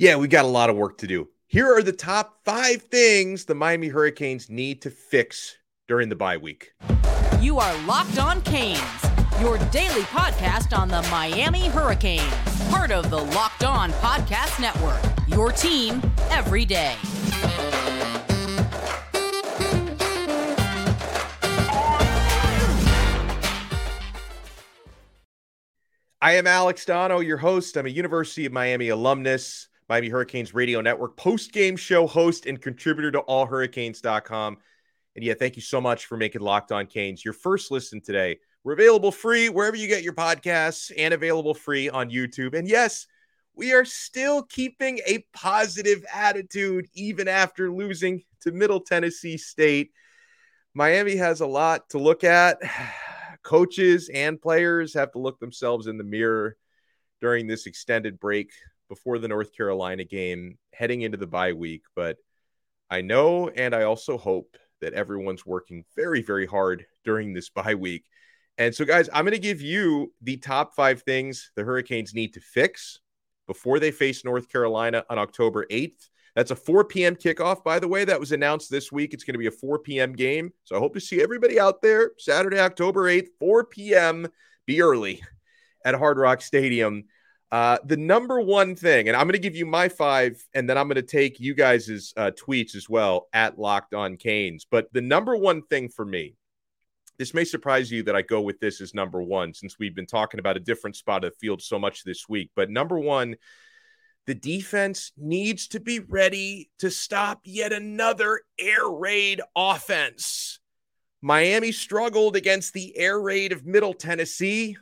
Yeah, we got a lot of work to do. Here are the top five things the Miami Hurricanes need to fix during the bye week. You are Locked On Canes, your daily podcast on the Miami Hurricanes, part of the Locked On Podcast Network, your team every day. I am Alex Donno, your host. I'm a University of Miami alumnus, Miami Hurricanes Radio Network post game show host, and contributor to allhurricanes.com. And yeah, thank you so much for making Locked On Canes your first listen today. We're available free wherever you get your podcasts and available free on YouTube. And yes, we are still keeping a positive attitude even after losing to Middle Tennessee State. Miami has a lot to look at coaches and players have to look themselves in the mirror during this extended break before the North Carolina game, heading into the bye week. But I know and I also hope that everyone's working very, very hard during this bye week. And so, guys, I'm going to give you the top five things the Hurricanes need to fix before they face North Carolina on October 8th. That's a 4 p.m. kickoff, by the way. That was announced this week. It's going to be a 4 p.m. game. So I hope to see everybody out there Saturday, October 8th, 4 p.m. Be early at Hard Rock Stadium. Uh, the number one thing, and I'm going to give you my five, and then I'm going to take you guys' uh, tweets as well at Locked On Canes. But the number one thing for me, this may surprise you that I go with this as number one since we've been talking about a different spot of the field so much this week. But number one the defense needs to be ready to stop yet another air raid offense. Miami struggled against the air raid of Middle Tennessee.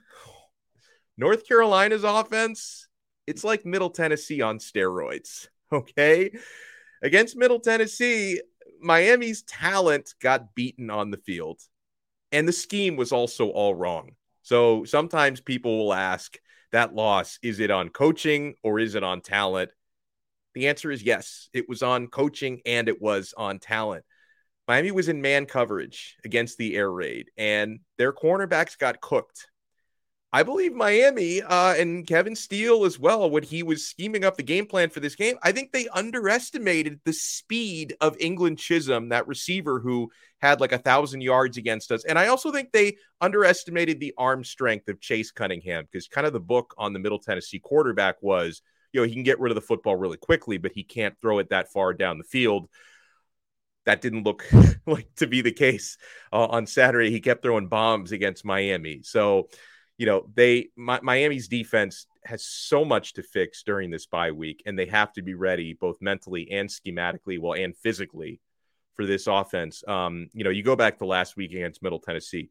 North Carolina's offense, it's like Middle Tennessee on steroids. Okay. Against Middle Tennessee, Miami's talent got beaten on the field, and the scheme was also all wrong. So sometimes people will ask, that loss? Is it on coaching or is it on talent? The answer is yes. It was on coaching and it was on talent. Miami was in man coverage against the air raid, and their cornerbacks got cooked. I believe Miami uh, and Kevin Steele as well, when he was scheming up the game plan for this game, I think they underestimated the speed of England-Chisolm, that receiver who had like a thousand yards against us. And I also think they underestimated the arm strength of Chase Cunningham because kind of the book on the Middle Tennessee quarterback was, you know, he can get rid of the football really quickly, but he can't throw it that far down the field that didn't look like to be the case uh, on Saturday. He kept throwing bombs against Miami. So, you know, they Mi- Miami's defense has so much to fix during this bye week, and they have to be ready both mentally and schematically, well, and physically for this offense. Um, you know, you go back to last week against Middle Tennessee.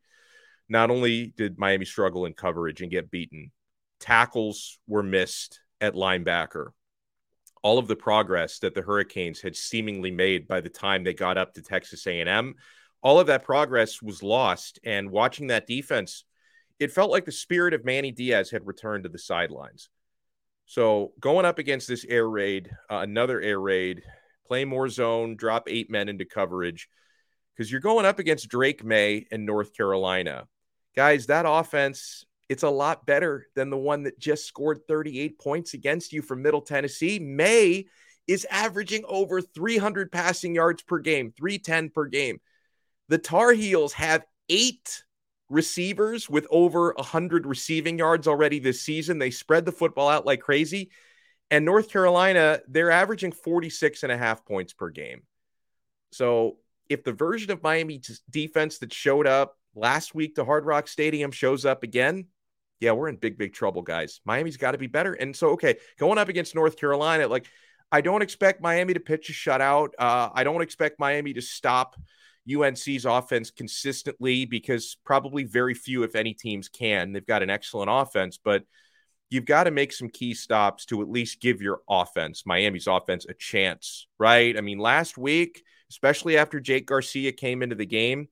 Not only did Miami struggle in coverage and get beaten, tackles were missed at linebacker. All of the progress that the Hurricanes had seemingly made by the time they got up to Texas A&M, all of that progress was lost. And watching that defense it felt like the spirit of Manny Diaz had returned to the sidelines. So going up against this air raid, uh, another air raid, play more zone, drop eight men into coverage, because you're going up against Drake Maye and North Carolina. Guys, that offense, it's a lot better than the one that just scored 38 points against you from Middle Tennessee. Maye is averaging over 300 passing yards per game, 310 per game. The Tar Heels have eight receivers with over 100 receiving yards already this season. They spread the football out like crazy. And North Carolina, they're averaging 46 and a half points per game. So if the version of Miami defense that showed up last week to Hard Rock Stadium shows up again, yeah, we're in big, big trouble, guys. Miami's got to be better. And so, okay, going up against North Carolina, like, I don't expect Miami to pitch a shutout. Uh, I don't expect Miami to stop UNC's offense consistently because probably very few, if any, teams can. They've got an excellent offense, but you've got to make some key stops to at least give your offense, Miami's offense, a chance, right? I mean, last week, especially after Jake Garcia came into the game,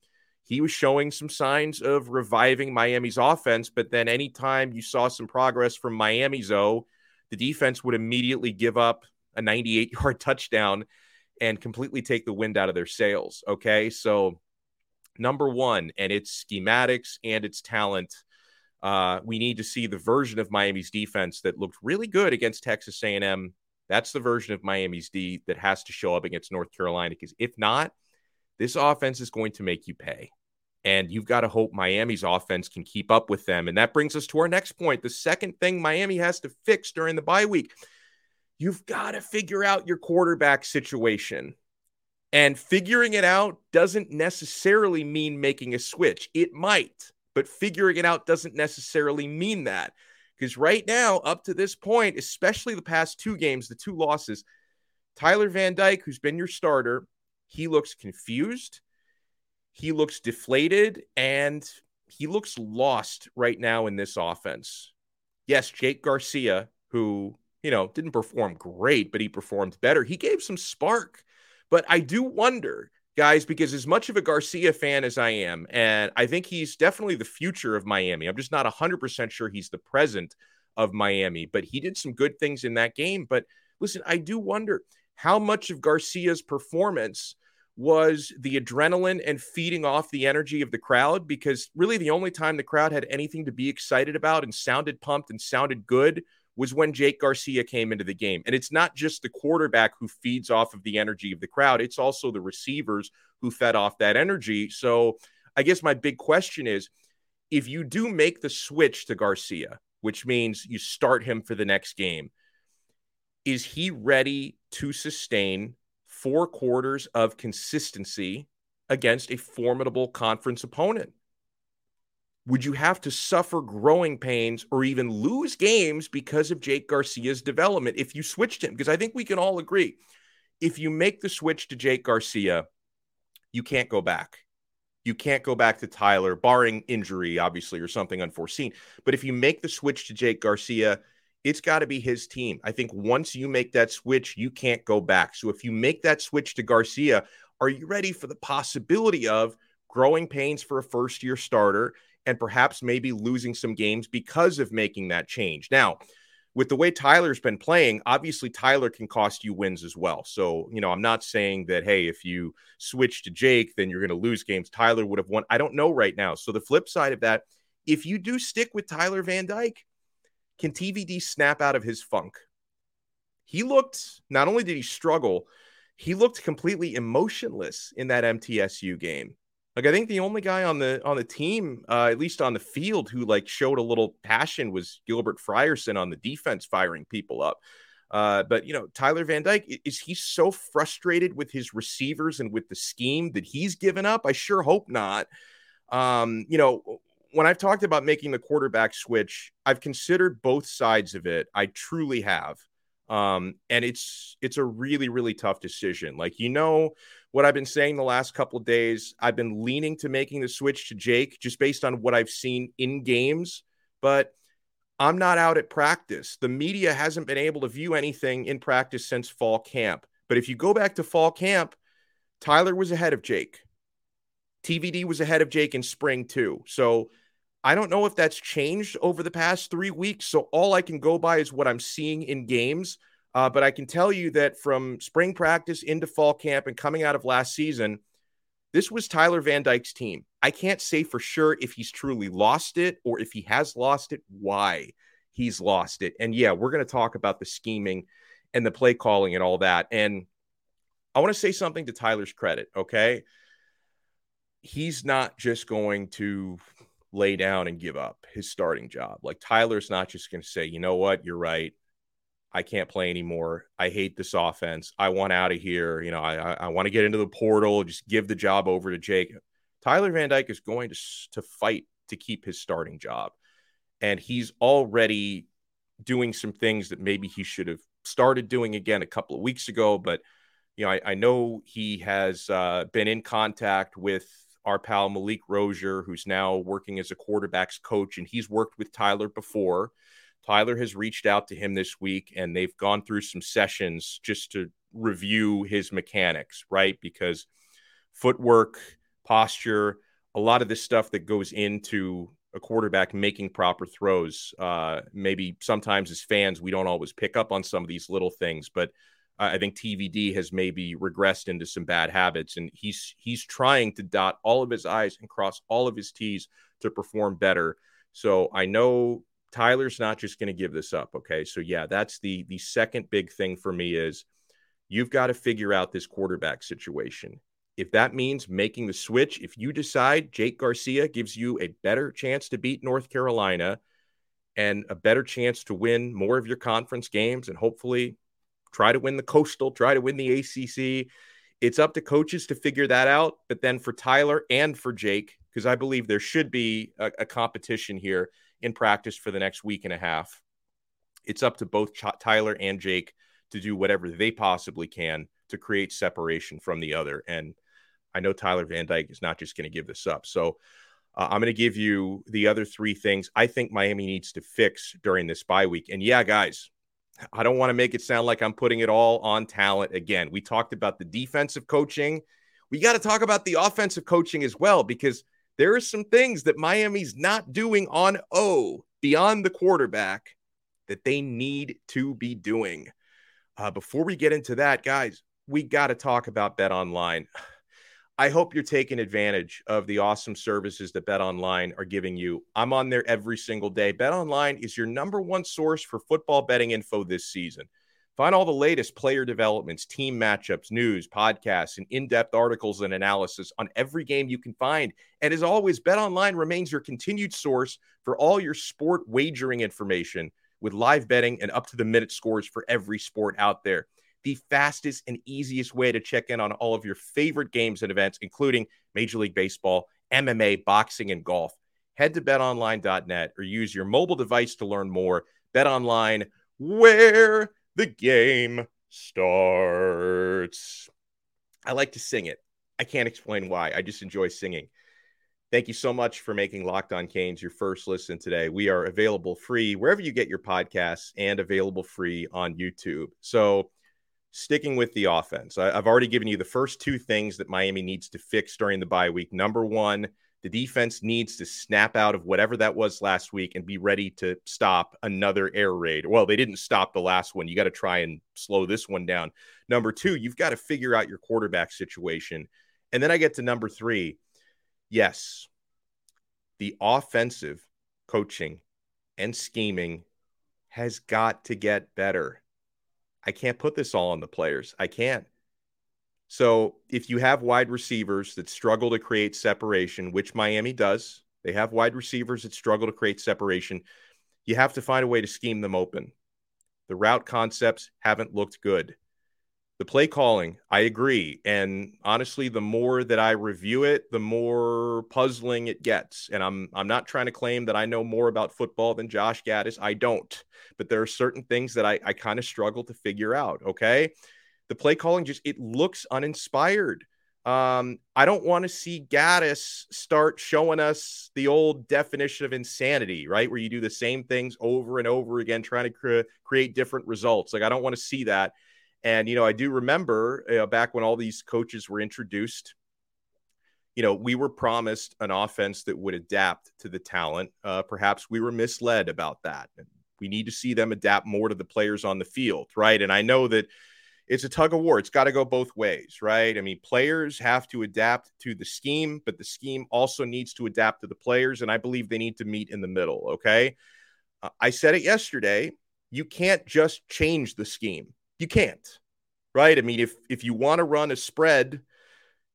he was showing some signs of reviving Miami's offense. But then anytime you saw some progress from Miami's O, the defense would immediately give up a 98 yard touchdown and completely take the wind out of their sails. Okay. So, number one, and its schematics and its talent. Uh, we need to see the version of Miami's defense that looked really good against Texas A&M That's the version of Miami's D that has to show up against North Carolina because if not, this offense is going to make you pay. And you've got to hope Miami's offense can keep up with them. And that brings us to our next point. The second thing Miami has to fix during the bye week you've got to figure out your quarterback situation. And figuring it out doesn't necessarily mean making a switch. It might, but figuring it out doesn't necessarily mean that. Because right now, up to this point, especially the past two games, the two losses, Tyler Van Dyke, who's been your starter, he looks confused. He looks deflated and he looks lost right now in this offense. Yes, Jake Garcia, who, you know, didn't perform great, but he performed better. He gave some spark. But I do wonder, guys, because as much of a Garcia fan as I am, and I think he's definitely the future of Miami, I'm just not 100% sure he's the present of Miami, but he did some good things in that game. But listen, I do wonder how much of Garcia's performance was the adrenaline and feeding off the energy of the crowd because really the only time the crowd had anything to be excited about and sounded pumped and sounded good was when Jake Garcia came into the game. And it's not just the quarterback who feeds off of the energy of the crowd, it's also the receivers who fed off that energy. So I guess my big question is if you do make the switch to Garcia, which means you start him for the next game, is he ready to sustain four quarters of consistency against a formidable conference opponent? Would you have to suffer growing pains or even lose games because of Jake Garcia's development if you switched him? Because I think we can all agree if you make the switch to Jake Garcia, you can't go back. You can't go back to Tyler, barring injury, obviously, or something unforeseen. But if you make the switch to Jake Garcia, it's got to be his team. I think once you make that switch, you can't go back. So if you make that switch to Garcia, are you ready for the possibility of growing pains for a first year starter and perhaps maybe losing some games because of making that change? Now, with the way Tyler's been playing, obviously Tyler can cost you wins as well. So, you know, I'm not saying that, hey, if you switch to Jake, then you're going to lose games. Tyler would have won. I don't know right now. So, the flip side of that, if you do stick with Tyler Van Dyke, can TVD snap out of his funk? He looked, not only did he struggle, he looked completely emotionless in that MTSU game. Like I think the only guy on the on the team, uh, at least on the field, who like showed a little passion was Gilbert Frierson on the defense, firing people up. Uh, but you know, Tyler Van Dyke is he so frustrated with his receivers and with the scheme that he's given up? I sure hope not. Um, you know, when I've talked about making the quarterback switch, I've considered both sides of it. I truly have. Um, and it's it's a really really tough decision. Like you know what I've been saying the last couple of days, I've been leaning to making the switch to Jake just based on what I've seen in games, but I'm not out at practice. The media hasn't been able to view anything in practice since fall camp. But if you go back to fall camp, Tyler was ahead of Jake. TVD was ahead of Jake in spring too. So I don't know if that's changed over the past three weeks. So all I can go by is what I'm seeing in games. Uh, but I can tell you that from spring practice into fall camp and coming out of last season, this was Tyler Van Dyke's team. I can't say for sure if he's truly lost it or if he has lost it, why he's lost it. And yeah, we're going to talk about the scheming and the play calling and all that. And I want to say something to Tyler's credit, okay? He's not just going to lay down and give up his starting job. Like Tyler's not just going to say, you know what, you're right. I can't play anymore. I hate this offense. I want out of here. You know, I, I, want to get into the portal, just give the job over to Jake. Tyler Van Dyke is going to, to fight to keep his starting job. And he's already doing some things that maybe he should have started doing again a couple of weeks ago. But, you know, I, I know he has uh, been in contact with our pal Malik Rosier, who's now working as a quarterbacks coach, and he's worked with Tyler before. Tyler has reached out to him this week, and they've gone through some sessions just to review his mechanics, right? Because footwork, posture, a lot of this stuff that goes into a quarterback making proper throws. Uh, maybe sometimes as fans, we don't always pick up on some of these little things, but I think TVD has maybe regressed into some bad habits, and he's he's trying to dot all of his I's and cross all of his T's to perform better. So I know Tyler's not just going to give this up. Okay. So yeah, that's the the second big thing for me is you've got to figure out this quarterback situation. If that means making the switch, if you decide Jake Garcia gives you a better chance to beat North Carolina and a better chance to win more of your conference games and hopefully try to win the Coastal, try to win the ACC, it's up to coaches to figure that out. But then for Tyler and for Jake, because I believe there should be a, a, competition here in practice for the next week and a half, it's up to both Tyler and Jake to do whatever they possibly can to create separation from the other. And I know Tyler Van Dyke is not just going to give this up. So uh, I'm going to give you the other three things I think Miami needs to fix during this bye week. And yeah, guys, I don't want to make it sound like I'm putting it all on talent again. We talked about the defensive coaching. We got to talk about the offensive coaching as well because there are some things that Miami's not doing on O beyond the quarterback that they need to be doing. Uh, before we get into that, guys, we got to talk about Bet Online. I hope you're taking advantage of the awesome services that Bet Online are giving you. I'm on there every single day. Bet Online is your number one source for football betting info this season. Find all the latest player developments, team matchups, news, podcasts, and in depth articles and analysis on every game you can find. And as always, Bet Online remains your continued source for all your sport wagering information with live betting and up to the minute scores for every sport out there the fastest and easiest way to check in on all of your favorite games and events, including Major League Baseball, MMA, boxing, and golf. Head to betonline.net or use your mobile device to learn more. BetOnline, where the game starts. I like to sing it. I can't explain why. I just enjoy singing. Thank you so much for making Locked On Canes your first listen today. We are available free wherever you get your podcasts and available free on YouTube. So, sticking with the offense, I, have already given you the first two things that Miami needs to fix during the bye week. Number one, the defense needs to snap out of whatever that was last week and be ready to stop another air raid. Well, they didn't stop the last one. You got to try and slow this one down. Number two, you've got to figure out your quarterback situation. And then I get to number three. Yes, the offensive coaching and scheming has got to get better. I can't put this all on the players. I can't. So if you have wide receivers that struggle to create separation, which Miami does, they have wide receivers that struggle to create separation. You have to find a way to scheme them open. The route concepts haven't looked good. The play calling, I agree. And honestly, the more that I review it, the more puzzling it gets. And I'm I'm not trying to claim that I know more about football than Josh Gattis. I don't. But there are certain things that I, I kind of struggle to figure out. Okay. The play calling just it looks uninspired. Um, I don't want to see Gattis start showing us the old definition of insanity, right? Where you do the same things over and over again, trying to cre- create different results. Like, I don't want to see that. And, you know, I do remember uh, back when all these coaches were introduced, you know, we were promised an offense that would adapt to the talent. Uh, perhaps we were misled about that. We need to see them adapt more to the players on the field, right? And I know that it's a tug of war. It's got to go both ways, right? I mean, players have to adapt to the scheme, but the scheme also needs to adapt to the players. And I believe they need to meet in the middle, okay? Uh, I said it yesterday. You can't just change the scheme you can't, right? I mean, if if you want to run a spread,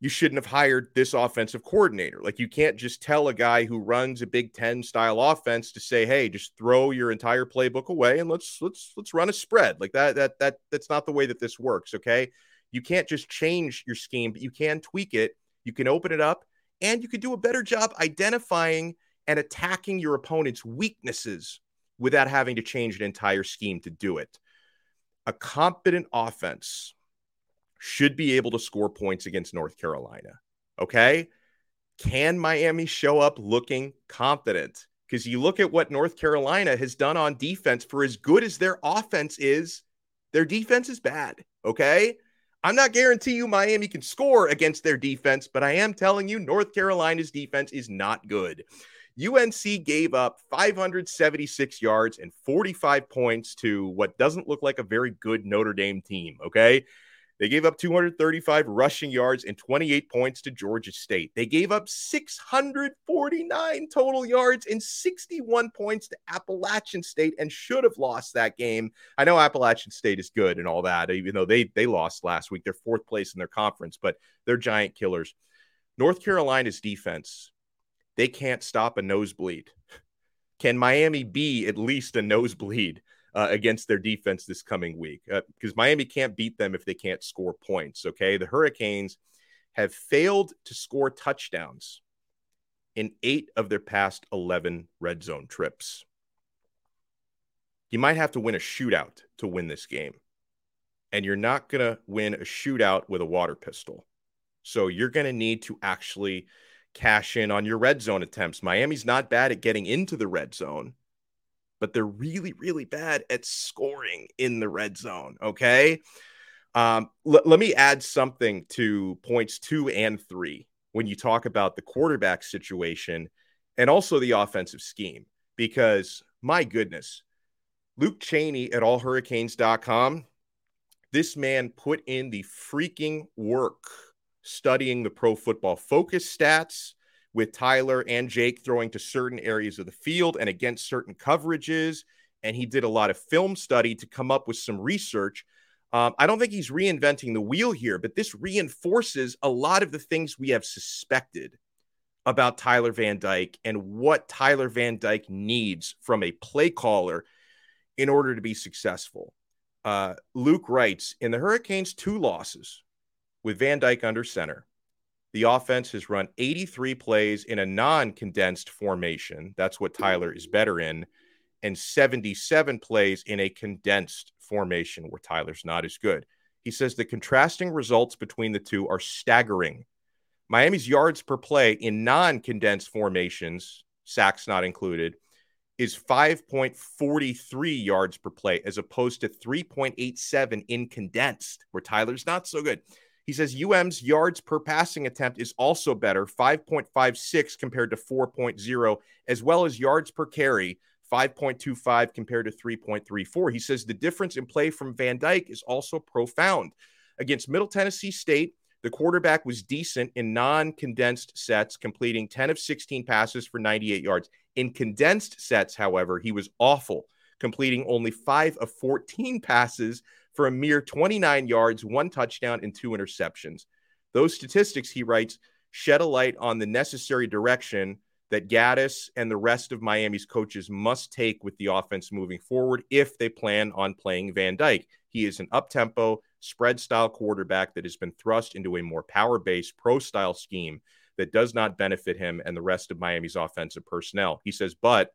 you shouldn't have hired this offensive coordinator. Like you can't just tell a guy who runs a Big 10 style offense to say, "Hey, just throw your entire playbook away and let's let's let's run a spread." Like that that that that's not the way that this works, okay? You can't just change your scheme, but you can tweak it. You can open it up and you can do a better job identifying and attacking your opponent's weaknesses without having to change an entire scheme to do it a competent offense should be able to score points against North Carolina. Okay. Can Miami show up looking confident? Because you look at what North Carolina has done on defense, for as good as their offense is, their defense is bad. Okay. I'm not guaranteeing you Miami can score against their defense, but I am telling you North Carolina's defense is not good. UNC gave up 576 yards and 45 points to what doesn't look like a very good Notre Dame team. Okay. They gave up 235 rushing yards and 28 points to Georgia State. They gave up 649 total yards and 61 points to Appalachian State and should have lost that game. I know Appalachian State is good and all that, even though they they lost last week. They're fourth place in their conference, but they're giant killers. North Carolina's defense, they can't stop a nosebleed. Can Miami be at least a nosebleed? Uh, against their defense this coming week because uh, Miami can't beat them if they can't score points. Okay. The Hurricanes have failed to score touchdowns in eight of their past 11 red zone trips. You might have to win a shootout to win this game. And you're not going to win a shootout with a water pistol. So you're going to need to actually cash in on your red zone attempts. Miami's not bad at getting into the red zone but they're really, really bad at scoring in the red zone. Okay. Um, l- let me add something to points two and three when you talk about the quarterback situation and also the offensive scheme, because my goodness, Luke Cheney at allhurricanes.com, this man put in the freaking work studying the pro football focus stats with Tyler and Jake throwing to certain areas of the field and against certain coverages. And he did a lot of film study to come up with some research. Um, I don't think he's reinventing the wheel here, but this reinforces a lot of the things we have suspected about Tyler Van Dyke and what Tyler Van Dyke needs from a play caller in order to be successful. Uh, Luke writes in the Hurricanes' two losses with Van Dyke under center, the offense has run 83 plays in a non condensed formation. That's what Tyler is better in. And 77 plays in a condensed formation where Tyler's not as good. He says the contrasting results between the two are staggering. Miami's yards per play in non condensed formations, sacks not included, is 5.43 yards per play as opposed to 3.87 in condensed, where Tyler's not so good. He says UM's yards per passing attempt is also better, 5.56 compared to 4.0, as well as yards per carry, 5.25 compared to 3.34. He says the difference in play from Van Dyke is also profound. Against Middle Tennessee State, the quarterback was decent in non condensed sets, completing 10 of 16 passes for 98 yards. In condensed sets, however, he was awful, completing only 5 of 14 passes for a mere 29 yards, one touchdown, and two interceptions. Those statistics, he writes, shed a light on the necessary direction that Gattis and the rest of Miami's coaches must take with the offense moving forward if they plan on playing Van Dyke. He is an up tempo, spread style quarterback that has been thrust into a more power based, pro style scheme that does not benefit him and the rest of Miami's offensive personnel. He says, but,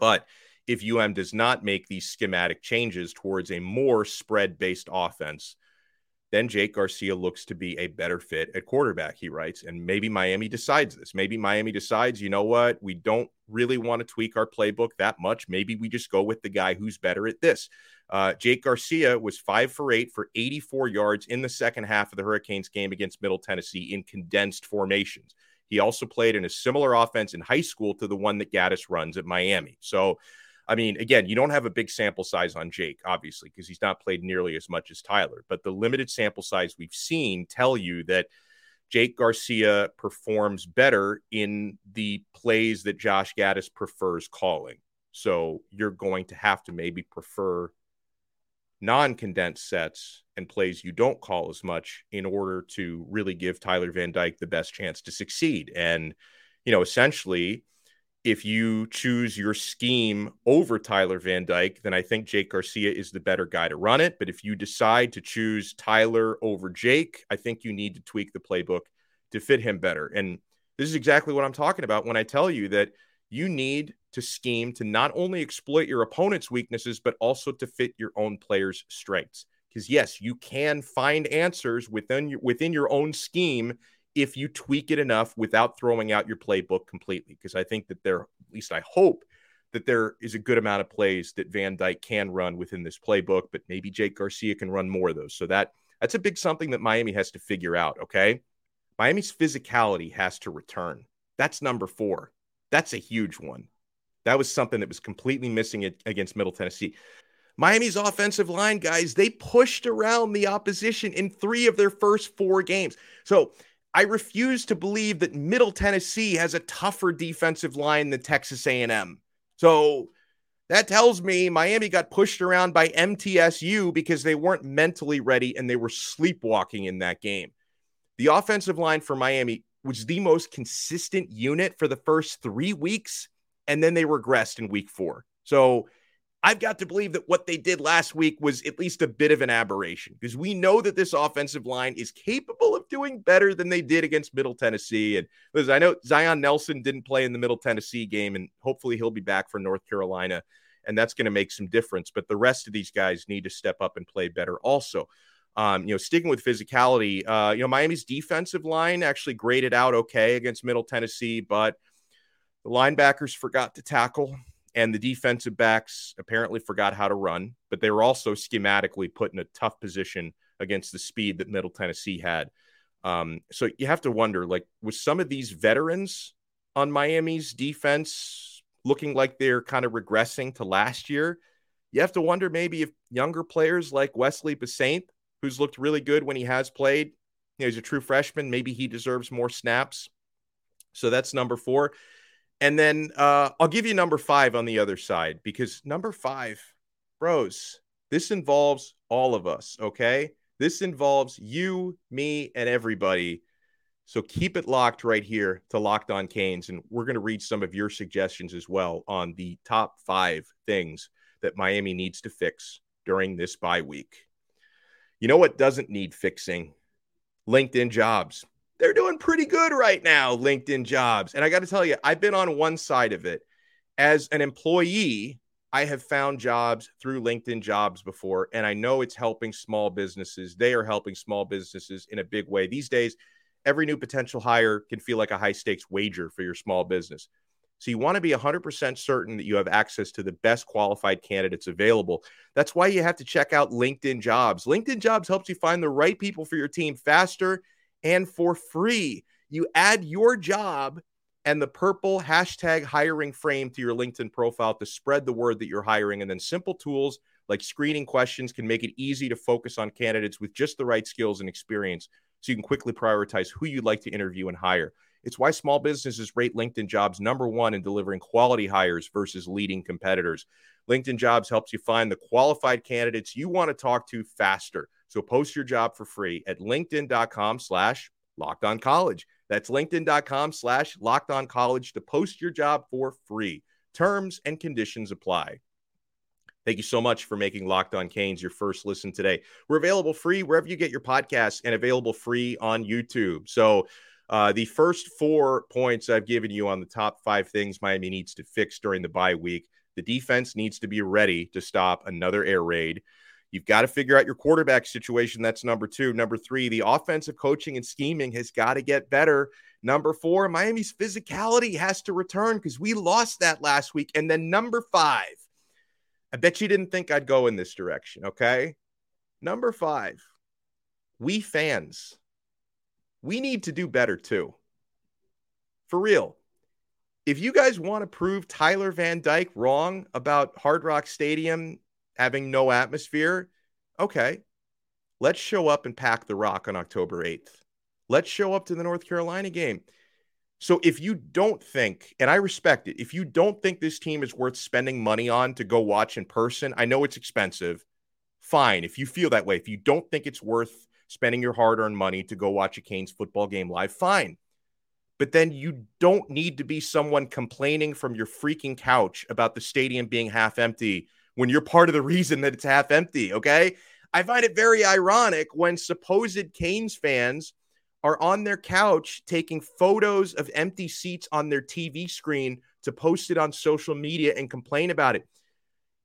but if UM does not make these schematic changes towards a more spread based offense, then Jake Garcia looks to be a better fit at quarterback, he writes. And maybe Miami decides this. Maybe Miami decides, you know what, we don't really want to tweak our playbook that much. Maybe we just go with the guy who's better at this. Uh, Jake Garcia was five for eight for 84 yards in the second half of the Hurricanes game against Middle Tennessee in condensed formations. He also played in a similar offense in high school to the one that Gattis runs at Miami. So, I mean, again, you don't have a big sample size on Jake, obviously, because he's not played nearly as much as Tyler. But the limited sample size we've seen tell you that Jake Garcia performs better in the plays that Josh Gattis prefers calling. So you're going to have to maybe prefer non condensed sets and plays you don't call as much in order to really give Tyler Van Dyke the best chance to succeed. And, you know, essentially, if you choose your scheme over Tyler Van Dyke, then I think Jake Garcia is the better guy to run it. But if you decide to choose Tyler over Jake, I think you need to tweak the playbook to fit him better. And this is exactly what I'm talking about when I tell you that you need to scheme to not only exploit your opponent's weaknesses, but also to fit your own players' strengths. Because yes, you can find answers within your, within your own scheme if you tweak it enough without throwing out your playbook completely. Because I think that there, at least I hope, that there is a good amount of plays that Van Dyke can run within this playbook, but maybe Jake Garcia can run more of those. So that that's a big something that Miami has to figure out. Okay. Miami's physicality has to return. That's number four. That's a huge one. That was something that was completely missing against Middle Tennessee. Miami's offensive line, guys, they pushed around the opposition in three of their first four games. So I refuse to believe that Middle Tennessee has a tougher defensive line than Texas A&M. So that tells me Miami got pushed around by MTSU because they weren't mentally ready and they were sleepwalking in that game. The offensive line for Miami was the most consistent unit for the first three weeks, and then they regressed in week four. So I've got to believe that what they did last week was at least a bit of an aberration because we know that this offensive line is capable of doing better than they did against Middle Tennessee. And listen, I know Zion Nelson didn't play in the Middle Tennessee game, and hopefully he'll be back for North Carolina, and that's going to make some difference. But the rest of these guys need to step up and play better also. Um, you know, sticking with physicality, uh, you know, Miami's defensive line actually graded out okay against Middle Tennessee, but the linebackers forgot to tackle and the defensive backs apparently forgot how to run, but they were also schematically put in a tough position against the speed that Middle Tennessee had. Um, so you have to wonder, like, with some of these veterans on Miami's defense looking like they're kind of regressing to last year, you have to wonder maybe if younger players like Wesley Bissainthe, who's looked really good when he has played, you know, he's a true freshman, maybe he deserves more snaps. So that's number four. And then uh, I'll give you number five on the other side because number five, bros, this involves all of us. Okay. This involves you, me, and everybody. So keep it locked right here to Locked On Canes. And we're going to read some of your suggestions as well on the top five things that Miami needs to fix during this bye week. You know what doesn't need fixing? LinkedIn jobs they're doing pretty good right now, LinkedIn jobs. And I got to tell you, I've been on one side of it. As an employee, I have found jobs through LinkedIn jobs before, and I know it's helping small businesses. They are helping small businesses in a big way. These days, every new potential hire can feel like a high stakes wager for your small business. So you want to be 100% certain that you have access to the best qualified candidates available. That's why you have to check out LinkedIn Jobs. LinkedIn Jobs helps you find the right people for your team faster and for free. You add your job and the purple hashtag hiring frame to your LinkedIn profile to spread the word that you're hiring. And then simple tools like screening questions can make it easy to focus on candidates with just the right skills and experience so you can quickly prioritize who you'd like to interview and hire. It's why small businesses rate LinkedIn jobs number one in delivering quality hires versus leading competitors. LinkedIn jobs helps you find the qualified candidates you want to talk to faster. So post your job for free at linkedin.com slash locked on college. That's linkedin.com slash locked on college to post your job for free. Terms and conditions apply. Thank you so much for making Locked On Canes your first listen today. We're available free wherever you get your podcasts and available free on YouTube. So, uh, the first four points I've given you on the top five things Miami needs to fix during the bye week. The defense needs to be ready to stop another air raid. You've got to figure out your quarterback situation. That's number two. Number three, the offensive coaching and scheming has got to get better. Number four, Miami's physicality has to return because we lost that last week. And then number five, I bet you didn't think I'd go in this direction. Okay. Number five, we fans, we need to do better too. For real. If you guys want to prove Tyler Van Dyke wrong about Hard Rock Stadium having no atmosphere, okay, let's show up and pack the rock on October 8th. Let's show up to the North Carolina game. So if you don't think, and I respect it, if you don't think this team is worth spending money on to go watch in person, I know it's expensive. Fine. If you feel that way, if you don't think it's worth spending your hard earned money to go watch a Canes football game live, fine. But then you don't need to be someone complaining from your freaking couch about the stadium being half empty when you're part of the reason that it's half empty. Okay. I find it very ironic when supposed Canes fans are on their couch taking photos of empty seats on their TV screen to post it on social media and complain about it.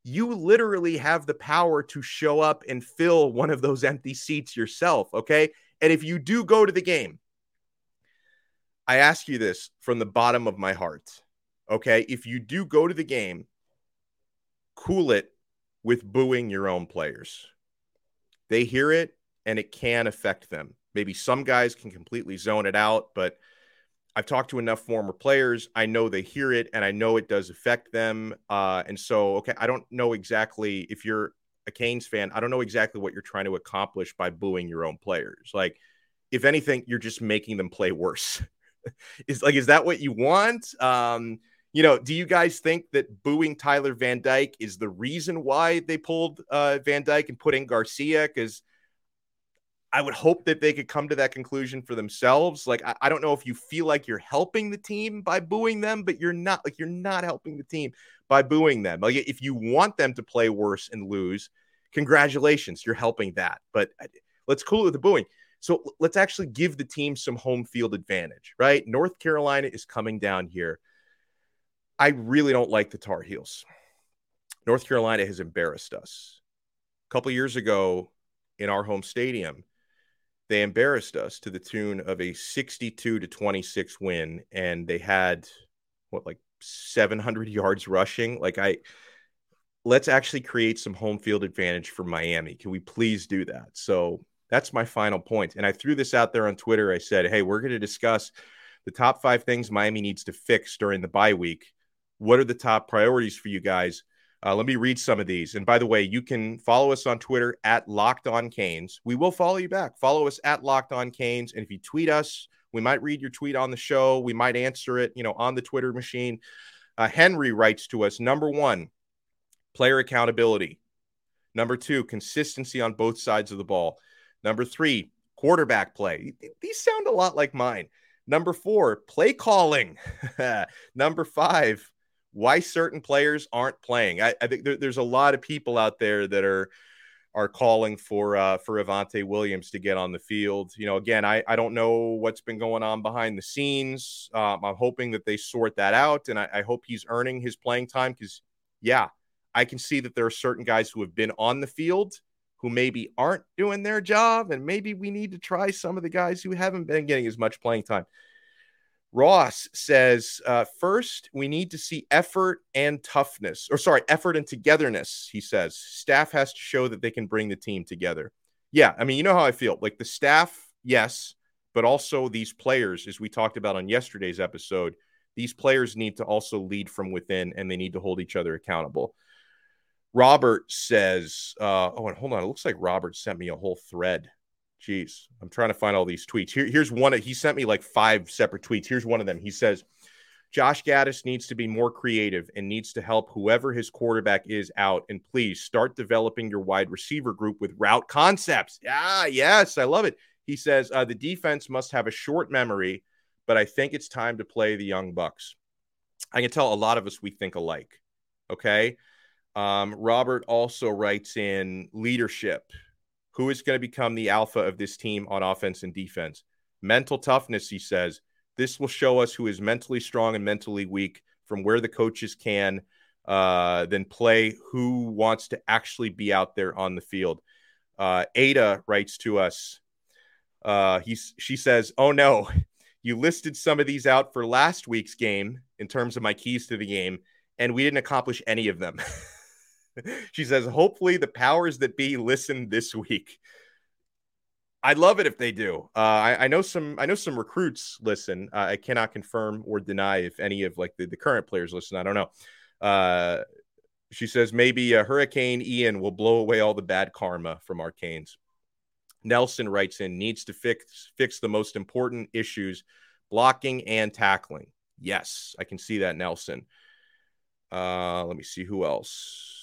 You literally have the power to show up and fill one of those empty seats yourself. Okay. And if you do go to the game, I ask you this from the bottom of my heart. Okay. If you do go to the game, cool it with booing your own players. They hear it and it can affect them. Maybe some guys can completely zone it out, but I've talked to enough former players. I know they hear it and I know it does affect them. Uh, and so, okay, I don't know exactly if you're a Canes fan, I don't know exactly what you're trying to accomplish by booing your own players. Like, if anything, you're just making them play worse. is like, is that what you want? Um, you know, do you guys think that booing Tyler Van Dyke is the reason why they pulled uh, Van Dyke and put in Garcia? Because I would hope that they could come to that conclusion for themselves. Like, I, I, don't know if you feel like you're helping the team by booing them, but you're not. Like, you're not helping the team by booing them. Like, if you want them to play worse and lose, congratulations, you're helping that. But uh, let's cool it with the booing. So let's actually give the team some home field advantage, right? North Carolina is coming down here. I really don't like the Tar Heels. North Carolina has embarrassed us. A couple years ago in our home stadium, they embarrassed us to the tune of a 62 to 26 win and they had what like 700 yards rushing like i let's actually create some home field advantage for miami can we please do that so that's my final point. and i threw this out there on twitter i said hey we're going to discuss the top five things miami needs to fix during the bye week what are the top priorities for you guys uh, let me read some of these. And by the way, you can follow us on Twitter at Locked On Canes. We will follow you back. Follow us at Locked On Canes. And if you tweet us, we might read your tweet on the show. We might answer it, you know, on the Twitter machine. Uh, Henry writes to us number one, player accountability. Number two, consistency on both sides of the ball. Number three, quarterback play. These sound a lot like mine. Number four, play calling. Number five, why certain players aren't playing. I, I think there, there's a lot of people out there that are are calling for uh, for Avantae Williams to get on the field. You know, again, I, I don't know what's been going on behind the scenes. Um, I'm hoping that they sort that out, and I, I hope he's earning his playing time because, yeah, I can see that there are certain guys who have been on the field who maybe aren't doing their job, and maybe we need to try some of the guys who haven't been getting as much playing time. Ross says, uh, first, we need to see effort and toughness, or sorry, effort and togetherness. He says, staff has to show that they can bring the team together. Yeah, I mean, you know how I feel. Like the staff, yes, but also these players, as we talked about on yesterday's episode, these players need to also lead from within and they need to hold each other accountable. Robert says, uh, oh, and hold on. It looks like Robert sent me a whole thread Jeez, I'm trying to find all these tweets. Here, here's one. He sent me like five separate tweets. Here's one of them. He says, Josh Gattis needs to be more creative and needs to help whoever his quarterback is out. And please start developing your wide receiver group with route concepts. Yeah, yes, I love it. He says uh, the defense must have a short memory, but I think it's time to play the young bucks. I can tell a lot of us we think alike. Okay. Um, Robert also writes in leadership who is going to become the alpha of this team on offense and defense. Mental toughness, he says. This will show us who is mentally strong and mentally weak from where the coaches can uh, then play who wants to actually be out there on the field. Uh, Ada writes to us. Uh, he's, she says, Oh no, you listed some of these out for last week's game in terms of my keys to the game, and we didn't accomplish any of them. she says, hopefully the powers that be listen this week. I'd love it if they do. Uh, I, I, know some. I know some recruits listen. Uh, I cannot confirm or deny if any of like the, the current players listen. I don't know. Uh, she says maybe a Hurricane Ian will blow away all the bad karma from our Canes. Nelson writes in needs to fix fix the most important issues, blocking and tackling. Yes, I can see that, Nelson. Uh, let me see who else.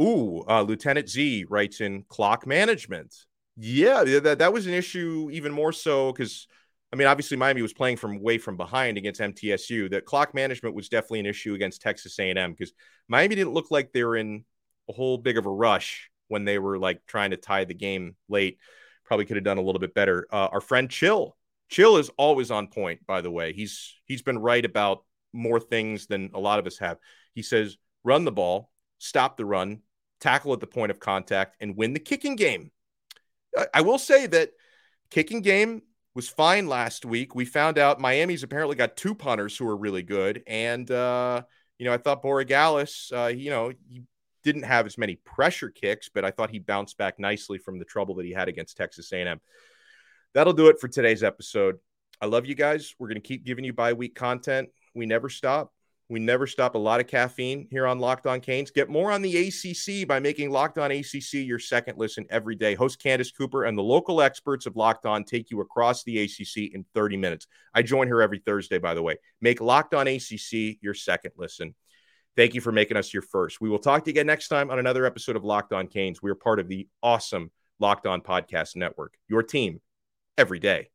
Ooh, uh, Lieutenant Z writes in clock management. Yeah, that, that was an issue even more so because, I mean, obviously Miami was playing from way from behind against MTSU. That clock management was definitely an issue against Texas A&M because Miami didn't look like they were in a whole big of a rush when they were like trying to tie the game late. Probably could have done a little bit better. Uh, our friend Chill, Chill is always on point. By the way, he's he's been right about more things than a lot of us have. He says run the ball, stop the run, tackle at the point of contact, and win the kicking game. I will say that kicking game was fine last week. We found out Miami's apparently got two punters who are really good, and uh, you know I thought Borregales, uh, you know, he didn't have as many pressure kicks, but I thought he bounced back nicely from the trouble that he had against Texas A&M. That'll do it for today's episode. I love you guys. We're going to keep giving you bye week content. We never stop. We never stop a lot of caffeine here on Locked On Canes. Get more on the ACC by making Locked On ACC your second listen every day. Host Candace Cooper and the local experts of Locked On take you across the ACC in 30 minutes. I join her every Thursday, by the way. Make Locked On ACC your second listen. Thank you for making us your first. We will talk to you again next time on another episode of Locked On Canes. We are part of the awesome Locked On Podcast Network, your team every day.